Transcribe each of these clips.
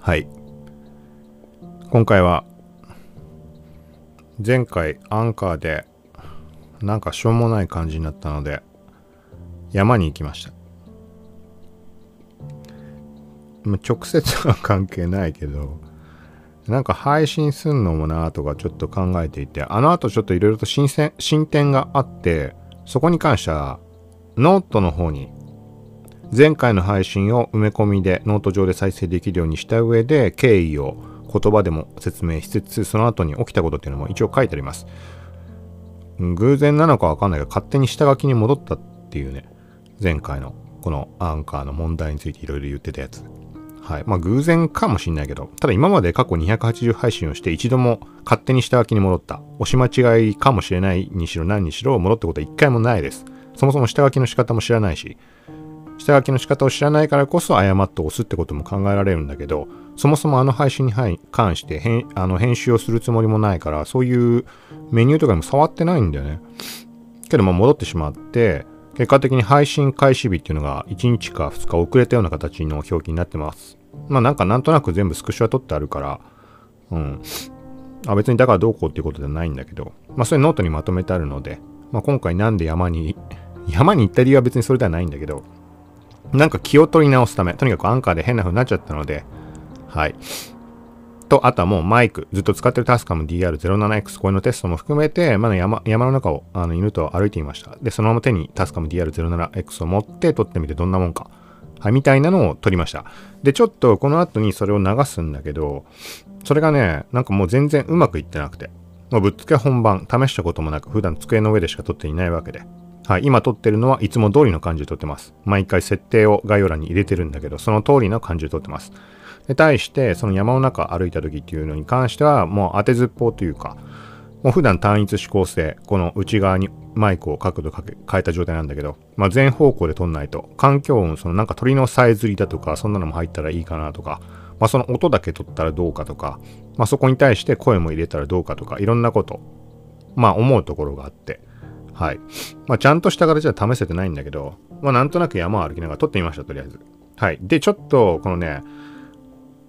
はい。今回は、前回アンカーで、なんかしょうもない感じになったので、山に行きました。直接は関係ないけど、なんか配信すんのもなとかちょっと考えていて、あの後ちょっといろいろと新鮮進展があって、そこに関しては、ノートの方に前回の配信を埋め込みでノート上で再生できるようにした上で経緯を言葉でも説明しつつその後に起きたことっていうのも一応書いてあります。偶然なのかわかんないけど勝手に下書きに戻ったっていうね。前回のこのアンカーの問題についていろいろ言ってたやつ。はい。まあ偶然かもしんないけどただ今まで過去280配信をして一度も勝手に下書きに戻った。押し間違いかもしれないにしろ何にしろ戻ったことは一回もないです。そもそも下書きの仕方も知らないし下書きの仕方を知らないからこそ誤って押すってことも考えられるんだけどそもそもあの配信に関して編あの編集をするつもりもないからそういうメニューとかにも触ってないんだよね。けどま戻ってしまって結果的に配信開始日っていうのが1日か2日遅れたような形の表記になってます。まあなんかなんとなく全部スクショは取ってあるからうん。あ別にだからどうこうっていうことではないんだけどまあそれノートにまとめてあるので、まあ、今回なんで山に山に行った理由は別にそれではないんだけどなんか気を取り直すため、とにかくアンカーで変な風になっちゃったので、はい。と、あとはもうマイク、ずっと使ってるタスカム DR07X、これのテストも含めて、まだ山山の中をあの犬と歩いていました。で、そのまま手にタスカム DR07X を持って撮ってみてどんなもんか。はい、みたいなのを撮りました。で、ちょっとこの後にそれを流すんだけど、それがね、なんかもう全然うまくいってなくて、もうぶっつけ本番、試したこともなく、普段机の上でしか撮っていないわけで、はい、今撮ってるのはいつも通りの感じで撮ってます。毎回設定を概要欄に入れてるんだけど、その通りの感じで撮ってます。で、対して、その山の中歩いた時っていうのに関しては、もう当てずっぽうというか、もう普段単一指向性、この内側にマイクを角度かけ変えた状態なんだけど、まあ、全方向で撮んないと、環境音、そのなんか鳥のさえずりだとか、そんなのも入ったらいいかなとか、まあ、その音だけ撮ったらどうかとか、まあ、そこに対して声も入れたらどうかとか、いろんなこと、まあ思うところがあって、はい。まあ、ちゃんとした形では試せてないんだけど、まあ、なんとなく山を歩きながら撮ってみました、とりあえず。はい。で、ちょっと、このね、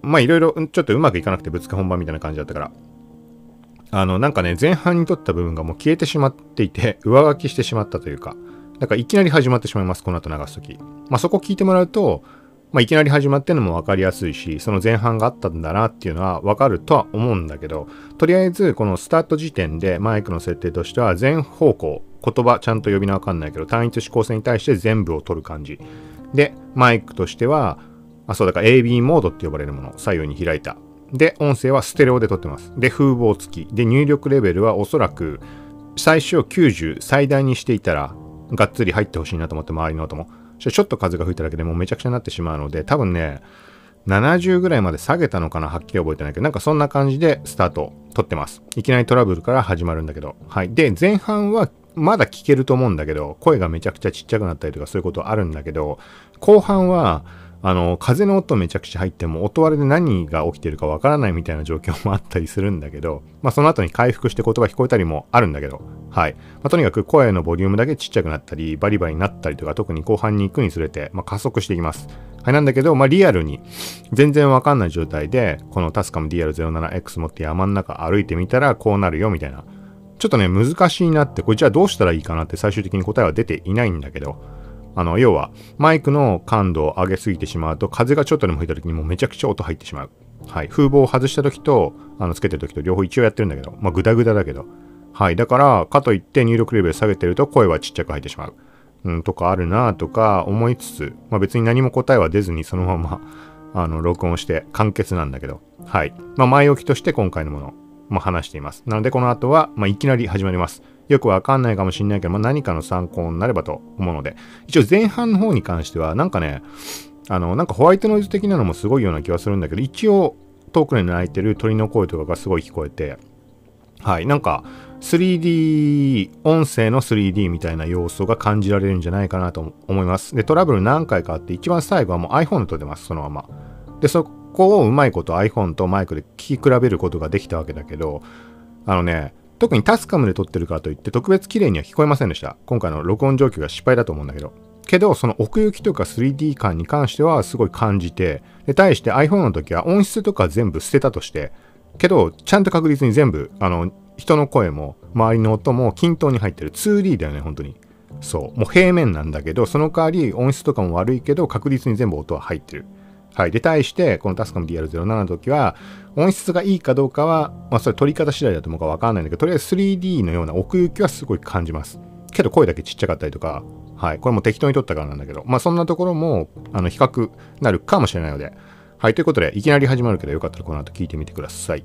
まあ、いろいろ、ちょっとうまくいかなくてぶつけ本番みたいな感じだったから、あの、なんかね、前半に撮った部分がもう消えてしまっていて、上書きしてしまったというか、だからいきなり始まってしまいます、この後流すとき。まあ、そこ聞いてもらうと、まあ、いきなり始まってるのも分かりやすいし、その前半があったんだなっていうのは分かるとは思うんだけど、とりあえずこのスタート時点でマイクの設定としては全方向、言葉ちゃんと呼び名わかんないけど、単一指向性に対して全部を取る感じ。で、マイクとしては、あ、そうだから AB モードって呼ばれるもの、左右に開いた。で、音声はステレオで撮ってます。で、風防付き。で、入力レベルはおそらく、最初90最大にしていたら、がっつり入ってほしいなと思って、周りの音も。ちょっと風が吹いただけでもうめちゃくちゃになってしまうので、多分ね、70ぐらいまで下げたのかなはっきり覚えてないけど、なんかそんな感じでスタート撮ってます。いきなりトラブルから始まるんだけど。はい。で、前半はまだ聞けると思うんだけど、声がめちゃくちゃちっちゃくなったりとかそういうことあるんだけど、後半は、あの、風の音めちゃくちゃ入っても、音割れで何が起きてるかわからないみたいな状況もあったりするんだけど、まあその後に回復して言葉聞こえたりもあるんだけど、はい。まあとにかく声のボリュームだけちっちゃくなったり、バリバリになったりとか、特に後半に行くにつれて、まあ加速していきます。はい。なんだけど、まあリアルに、全然わかんない状態で、このタスカム DR07X 持って山の中歩いてみたらこうなるよみたいな。ちょっとね、難しいなって、これじゃあどうしたらいいかなって最終的に答えは出ていないんだけど、あの、要は、マイクの感度を上げすぎてしまうと、風がちょっとでも吹いた時にもうめちゃくちゃ音入ってしまう。はい。風防を外した時と、あの、つけてる時と両方一応やってるんだけど、まあ、グダグダだけど。はい。だから、かといって入力レベル下げてると声はちっちゃく入ってしまう。うん、とかあるなとか思いつつ、まあ、別に何も答えは出ずにそのまま、あの、録音して完結なんだけど、はい。まあ、前置きとして今回のもの、まあ、話しています。なので、この後は、まあ、いきなり始まります。よくわかんないかもしれないけど、まあ、何かの参考になればと思うので、一応前半の方に関しては、なんかね、あの、なんかホワイトノイズ的なのもすごいような気はするんだけど、一応遠くに鳴いてる鳥の声とかがすごい聞こえて、はい、なんか 3D、音声の 3D みたいな要素が感じられるんじゃないかなと思います。で、トラブル何回かあって、一番最後はもう iPhone で撮ってます、そのまま。で、そこをうまいこと iPhone とマイクで聞き比べることができたわけだけど、あのね、特にタスカムで撮ってるからといって特別綺麗には聞こえませんでした。今回の録音状況が失敗だと思うんだけど、けど、その奥行きとか 3D 感に関してはすごい感じて、で、対して iPhone の時は音質とか全部捨てたとして、けど、ちゃんと確実に全部、あの、人の声も、周りの音も均等に入ってる。2D だよね、本当に。そう。もう平面なんだけど、その代わり音質とかも悪いけど、確実に全部音は入ってる。はい。で、対して、このタスカム DR07 の時は、音質がいいかどうかは、まあ、それ撮り方次第だと思うかわかんないんだけど、とりあえず 3D のような奥行きはすごい感じます。けど声だけちっちゃかったりとか、はい。これも適当に撮ったからなんだけど、まあ、そんなところも、あの、比較なるかもしれないので、はい。ということで、いきなり始まるけど、よかったらこの後聞いてみてください。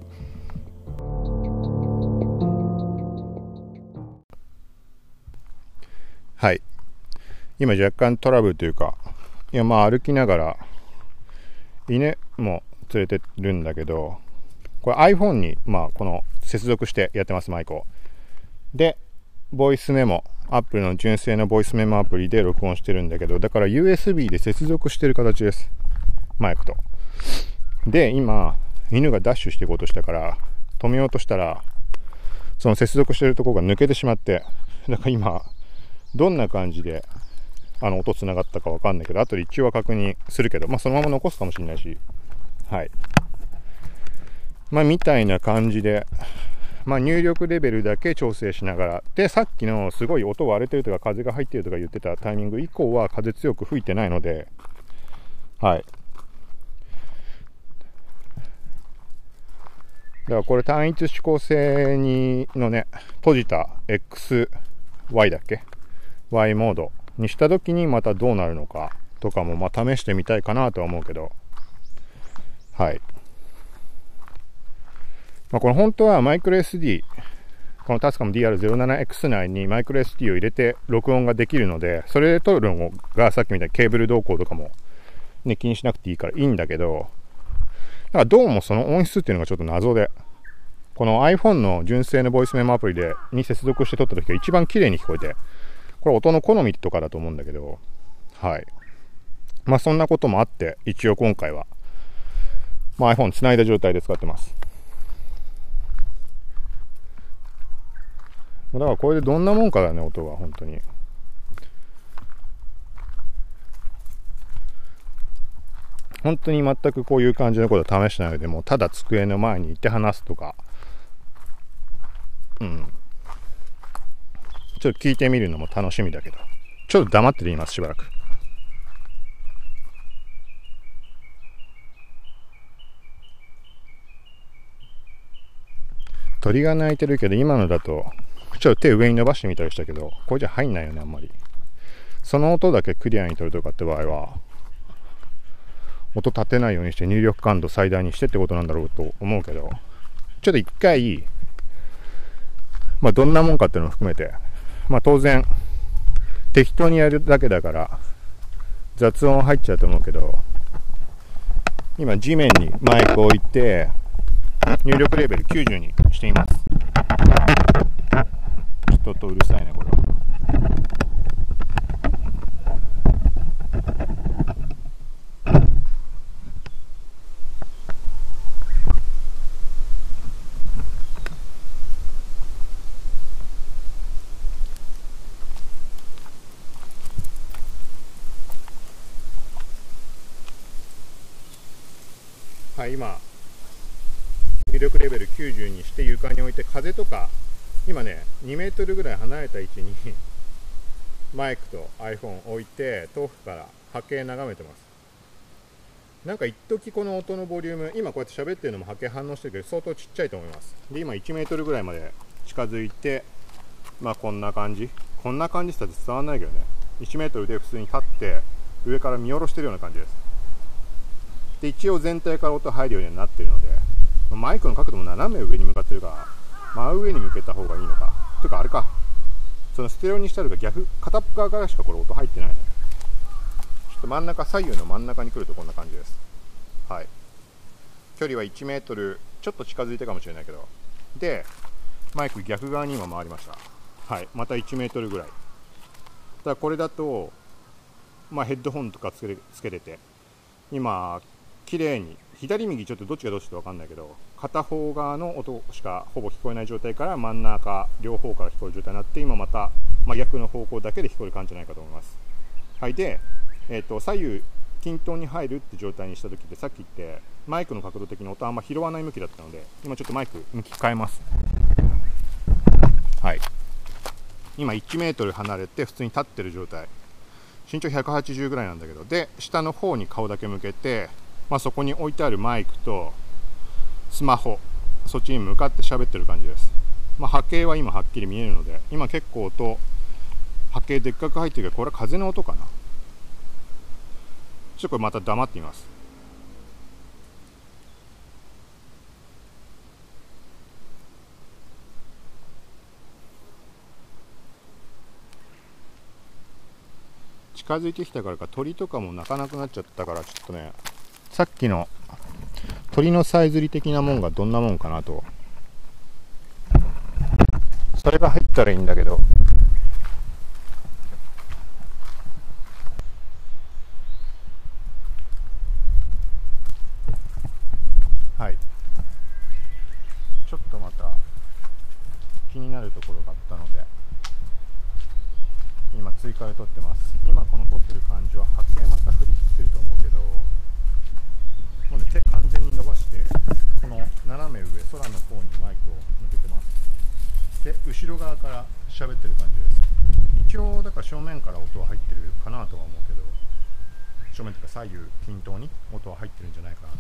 はい。今若干トラブルというか、いやまあ歩きながら、犬も連れてるんだけど、これ iPhone に、まあこの接続してやってます、マイクを。で、ボイスメモ、Apple の純正のボイスメモアプリで録音してるんだけど、だから USB で接続してる形です。マイクと。で、今、犬がダッシュしていこうとしたから、止めようとしたら、その接続してるところが抜けてしまって、だから今、どんな感じであの音つながったかわかんないけど、後で一応は確認するけど、まあそのまま残すかもしれないし、はい。まあみたいな感じで、まあ入力レベルだけ調整しながら、で、さっきのすごい音割れてるとか風が入ってるとか言ってたタイミング以降は風強く吹いてないので、はい。だからこれ単一指向性にのね、閉じた XY だっけ？Y モード。にした時にまたどうなるのかとかもまあ試してみたいかなとは思うけど。はい。まあ、これ本当はマイクロ SD このタスカム DR07X 内にマイクロ SD を入れて録音ができるのでそれで撮るのがさっきみたいにケーブル動向とかも、ね、気にしなくていいからいいんだけどだからどうもその音質っていうのがちょっと謎でこの iPhone の純正のボイスメモアプリでに接続して撮った時が一番綺麗に聞こえてこれ音の好みとかだと思うんだけど、はい。まあそんなこともあって、一応今回は、まあ、iPhone 繋いだ状態で使ってます。だからこれでどんなもんかだね、音が、本当に。本当に全くこういう感じのことを試しないでもただ机の前にいて話すとか、うん。ちょっと聞いてみるのも楽しみだけど、ちょっと黙ってています、しばらく。鳥が鳴いてるけど、今のだと、ちょっと手上に伸ばしてみたりしたけど、これじゃ入んないよね、あんまり。その音だけクリアに取るとかって場合は、音立てないようにして入力感度最大にしてってことなんだろうと思うけど、ちょっと一回、まあどんなもんかっていうのも含めて、まあ当然、適当にやるだけだから、雑音入っちゃうと思うけど、今地面にマイクを置いて、入力レベル90にしています。ちょっとうるさいね、これは。はい、今、入力レベル90にして床に置いて風とか、今ね、2メートルぐらい離れた位置に マイクと iPhone 置いて、遠くから波形眺めてます。なんか一時この音のボリューム、今こうやって喋ってるのも波形反応してるけど、相当ちっちゃいと思います。で、今1メートルぐらいまで近づいて、まあこんな感じ。こんな感じしたら伝わんないけどね。1メートルで普通に立って、上から見下ろしてるような感じです。で一応全体から音入るようになってるのでマイクの角度も斜め上に向かってるから真上に向けた方がいいのか。というかあれか。そのステレオにしたるが逆片っ側からしかこれ音入ってないね。ちょっと真ん中左右の真ん中に来るとこんな感じです。はい。距離は1メートルちょっと近づいたかもしれないけど。でマイク逆側に今回りました。はい。また1メートルぐらい。ただこれだとまあヘッドホンとかつけれて今綺麗に左右ちょっとどっちがどっちか分かんないけど片方側の音しかほぼ聞こえない状態から真ん中両方から聞こえる状態になって今また真逆の方向だけで聞こえる感じじゃないかと思います。はいで、えーと、左右均等に入るって状態にした時ってさっき言ってマイクの角度的に音あんま拾わない向きだったので今ちょっとマイク向き変えます。はい。今1メートル離れて普通に立ってる状態。身長180ぐらいなんだけど。で下の方に顔だけ向けて、まあ、そこに置いてあるマイクとスマホそっちに向かって喋ってる感じです、まあ、波形は今はっきり見えるので今結構音波形でっかく入ってるけどこれは風の音かな。ちょっとこれまた黙ってみます。近づいてきたからか鳥とかも鳴かなくなっちゃったからちょっとねさっきの鳥のさえずり的なもんがどんなもんかなと。それが入ったらいいんだけど。はい。ちょっとまた気になるところがあったので今追加で撮ってます今この撮ってる感じは波形また振り切ってると思うけどもうね手完全に伸ばしてこの斜め上空の方にマイクを向けてますで後ろ側から喋ってる感じです一応だから正面から音は入ってるかなとは思うけど正面というか左右均等に音は入ってるんじゃないかなと。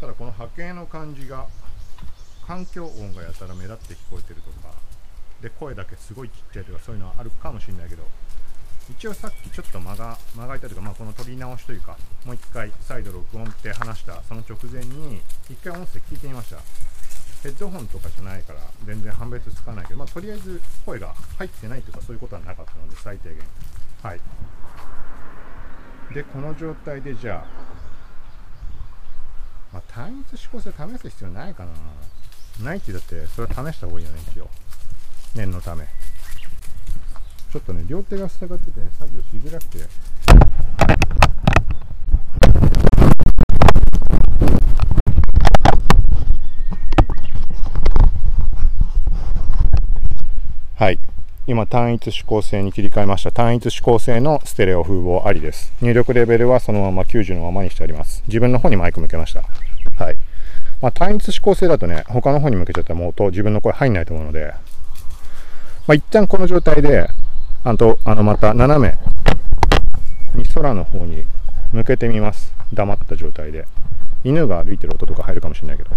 ただこの波形の感じが環境音がやたら目立って聞こえてるとかで声だけすごいちっちゃいとかそういうのはあるかもしれないけど一応さっきちょっと間が間がいたというか、まあ、この取り直しというかもう一回再度録音って話したその直前に一回音声聞いてみました。ヘッドホンとかじゃないから全然判別つかないけど、まあ、とりあえず声が入ってないとかそういうことはなかったので最低限。はい。でこの状態でじゃあ、まあ、単一指向性試す必要ないかな。ないってだってそれは試した方がいいよね一応。念のため。ちょっとね両手が塞がってて、ね、作業しづらくてはい今単一指向性に切り替えました単一指向性のステレオ風防ありです入力レベルはそのまま90のままにしてあります自分の方にマイク向けましたはいまあ、単一指向性だとね他の方に向けちゃったらもう音自分の声入んないと思うのでまあ、一旦この状態であと、あの、また斜めに空の方に向けてみます。黙った状態で。犬が歩いてる音とか入るかもしれないけど。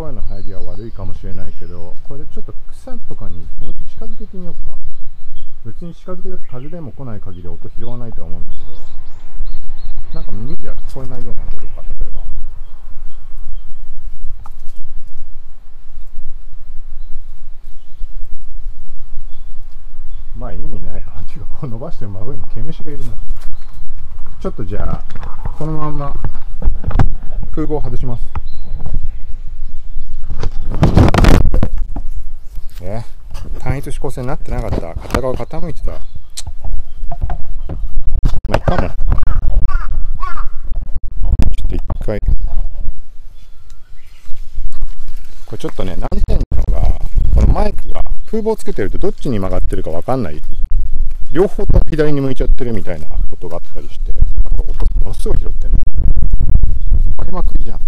声の入りは悪いかもしれないけどこれでちょっと草とかにもっと近づけてみようか。別に近づけだと風でも来ない限り音拾わないとは思うんだけどなんか耳では聞こえないような音とか例えば。まあ意味ないな。っていうかこう伸ばしてる真上に毛虫がいるな。ちょっとじゃあこのまんま空母を外します。え単一指向性になってなかった。片側傾いてた。まあ、いったも。ちょっと一回。これちょっとね、難点なのが、このマイクが風防つけてるとどっちに曲がってるかわかんない。両方とも左に向いちゃってるみたいなことがあったりして、あと音ものすごい拾ってんの。ありまくりじゃん、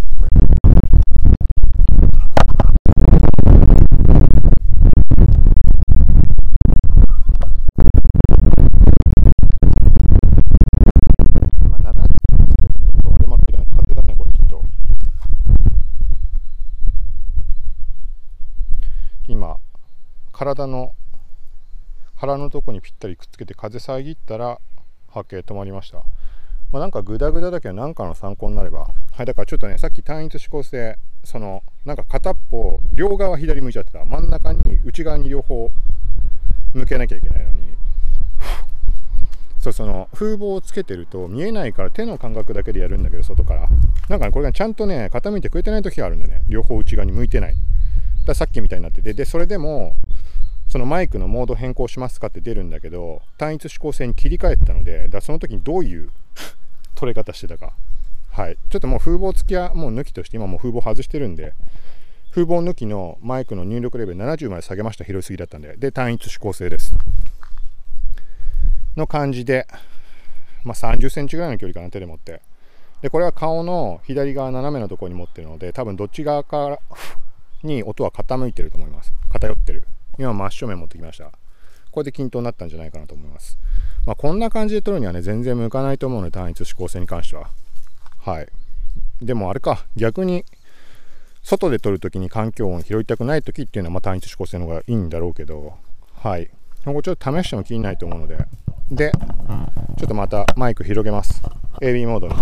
これ。体の腹のとこにぴったりくっつけて風遮ったら波形止まりました。まあ、なんかグダグダだけど何かの参考になれば。はい、だからちょっとね、さっき単一指向性、その、なんか片っぽ、両側左向いちゃってた。真ん中に、内側に両方向けなきゃいけないのに、そうその風防をつけてると見えないから手の感覚だけでやるんだけど外からなんかねこれがちゃんとね傾いてくれてない時があるんでね両方内側に向いてないださっきみたいになっててでそれでもそのマイクのモード変更しますかって出るんだけど単一指向性に切り替えてたのでだその時にどういう取れ方してたか。はい。ちょっともう風防付きはもう抜きとして今もう風防外してるんで風防抜きのマイクの入力レベル70まで下げました広すぎだったんで。で単一指向性です。の感じで、まあ、30センチぐらいの距離かな手で持って。でこれは顔の左側斜めのところに持ってるので多分どっち側からに音は傾いてると思います。偏ってる。今真正面持ってきました。これで均等になったんじゃないかなと思います。まあ、こんな感じで撮るにはね全然向かないと思うので単一指向性に関しては。はい。でもあれか。逆に外で撮るときに環境音拾いたくないときっていうのはまあ単一指向性の方がいいんだろうけど。はい。ここちょっと試しても気にないと思うので。でちょっとまたマイク広げます。AB モードに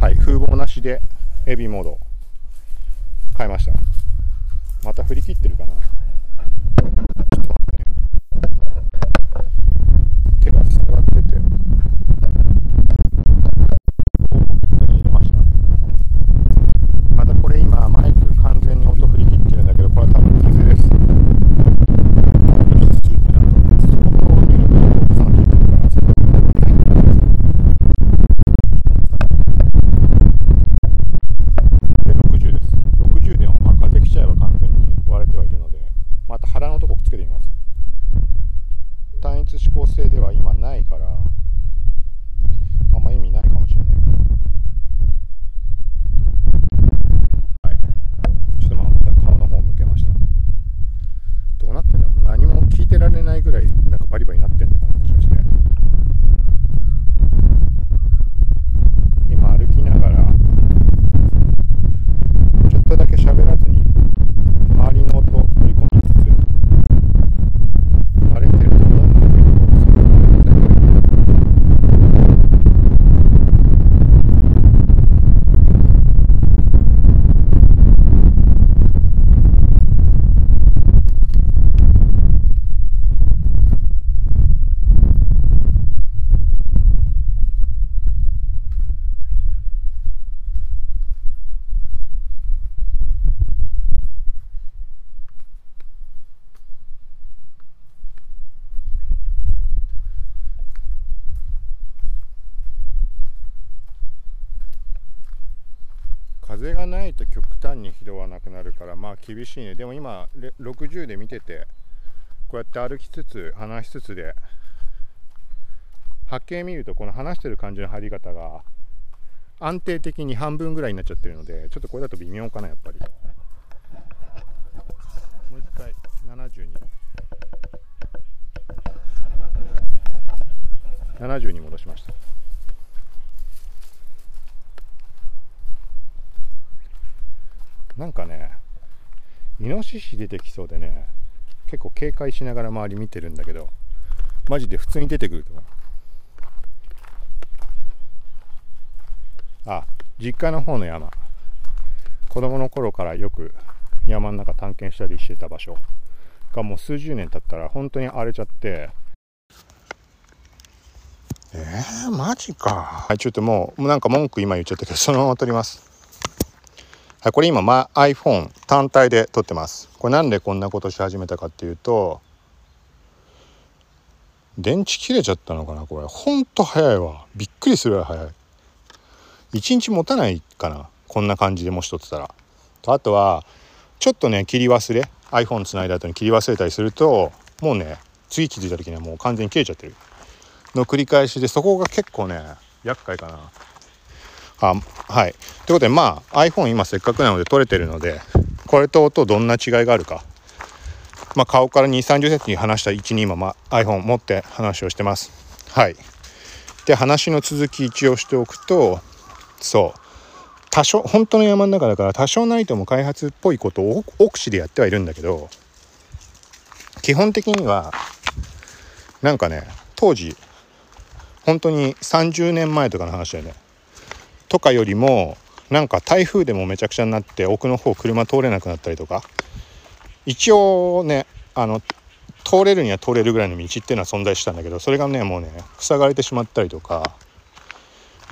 はいしでエビモード。変えました。また振り切ってるかな手が塞がっててまたこれ今マイク完全に音振り切ってるんだけどこれは多分風ですで60です60でもまあ風来ちゃえば完全に割れてはいるのでまた腹のとこくっつけてみます思考性では今ないからあんま意味ないかもしれないけどはいちょっとまあまた顔の方向けましたどうなってんだもう何も聞いてられないぐらいなんかバリバリなってんのかなもしかして今歩きながらちょっとだけ喋らずに周りの音を取り込みつつ割れてると思うんだけどそれは風がないと極端に拾わなくなるからまあ厳しいね。でも今60で見ててこうやって歩きつつ話しつつで波形見るとこの話してる感じの入り方が安定的に半分ぐらいになっちゃってるのでちょっとこれだと微妙かなやっぱり。もう一回70に70に戻しました。なんかねイノシシ出てきそうでね結構警戒しながら周り見てるんだけどマジで普通に出てくるとかあ実家の方の山。子供の頃からよく山の中探検したりしてた場所。がもう数十年経ったら本当に荒れちゃって。えー、マジか。はいちょっともうもうなんか文句今言っちゃったけどそのまま撮ります、これ今、ま、iPhone 単体で撮ってます。これなんでこんなことし始めたかっていうと電池切れちゃったのかなこれ。ほんと早いわ。びっくりするぐらい早い。1日持たないかなこんな感じでもし撮ってたら。とあとはちょっとね切り忘れ iPhone つないだ後に切り忘れたりするともうね次気づいた時にはもう完全に切れちゃってる。の繰り返しでそこが結構ね厄介かな。あはい。ということでまあ iPhone 今せっかくなので撮れてるのでこれと音どんな違いがあるか。まあ顔から2 3 0センチに話した位置に今、まあ、iPhone 持って話をしてます。はい。で話の続き一応しておくとそう。多少本当の山の中だから多少ないとも開発っぽいことを奥地でやってはいるんだけど基本的にはなんかね当時本当に30年前とかの話だよね。とかよりもなんか台風でもめちゃくちゃになって奥の方車通れなくなったりとか。一応ねあの通れるには通れるぐらいの道っていうのは存在したんだけどそれがねもうね塞がれてしまったりとか。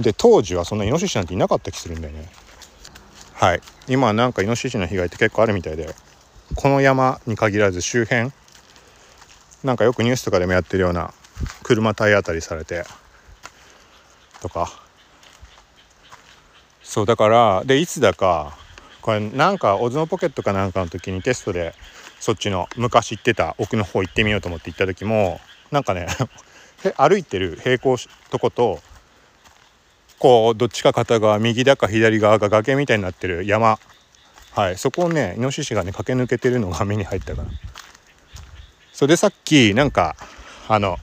で当時はそんなイノシシなんていなかった気するんだよね。はい。今はなんかイノシシの被害って結構あるみたいでこの山に限らず周辺なんかよくニュースとかでもやってるような車体当たりされてとか。そうだからでいつだかこれなんかオズモポケットかなんかの時にテストでそっちの昔行ってた奥の方行ってみようと思って行った時もなんかね 歩いてる平行とことこうどっちか片側右だか左側が崖みたいになってる山。はいそこをねイノシシがね駆け抜けてるのが目に入ったからそれでさっきなんかあの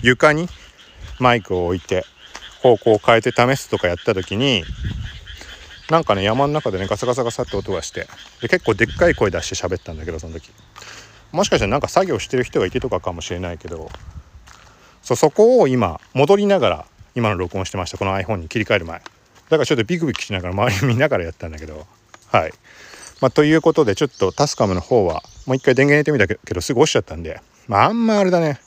床にマイクを置いて方向を変えて試すとかやった時になんかね山の中でねガサガサガサって音がしてで結構でっかい声出して喋ったんだけどその時。もしかしたらなんか作業してる人がいてとかかもしれないけどそうそこを今戻りながら今の録音してました。この iPhone に切り替える前。だからちょっとビクビクしながら周り見ながらやったんだけど。はい。まあ、ということでちょっとタスカムの方はもう一回電源入れてみたけどすぐ落ちちゃったんで。まああんまあれだね。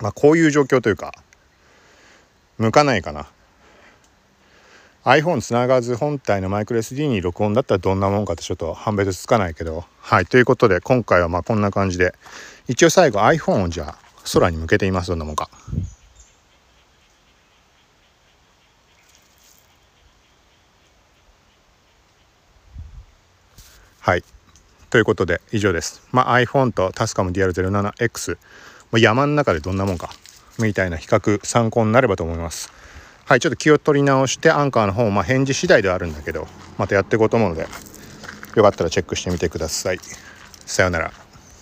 まあこういう状況というか向かないかな。iPhone つながず本体のマイクロ SD に録音だったらどんなもんかってちょっと判別つかないけど。はいということで今回はまあこんな感じで。一応最後 iPhone をじゃあ空に向けてみますどんなもんか。はいということで以上です。まあ iPhone と Tascam DR07X 山の中でどんなもんか。みたいな比較参考になればと思います。はいちょっと気を取り直してアンカーの方まあ返事次第ではあるんだけどまたやっていこうと思うのでよかったらチェックしてみてください。さようなら。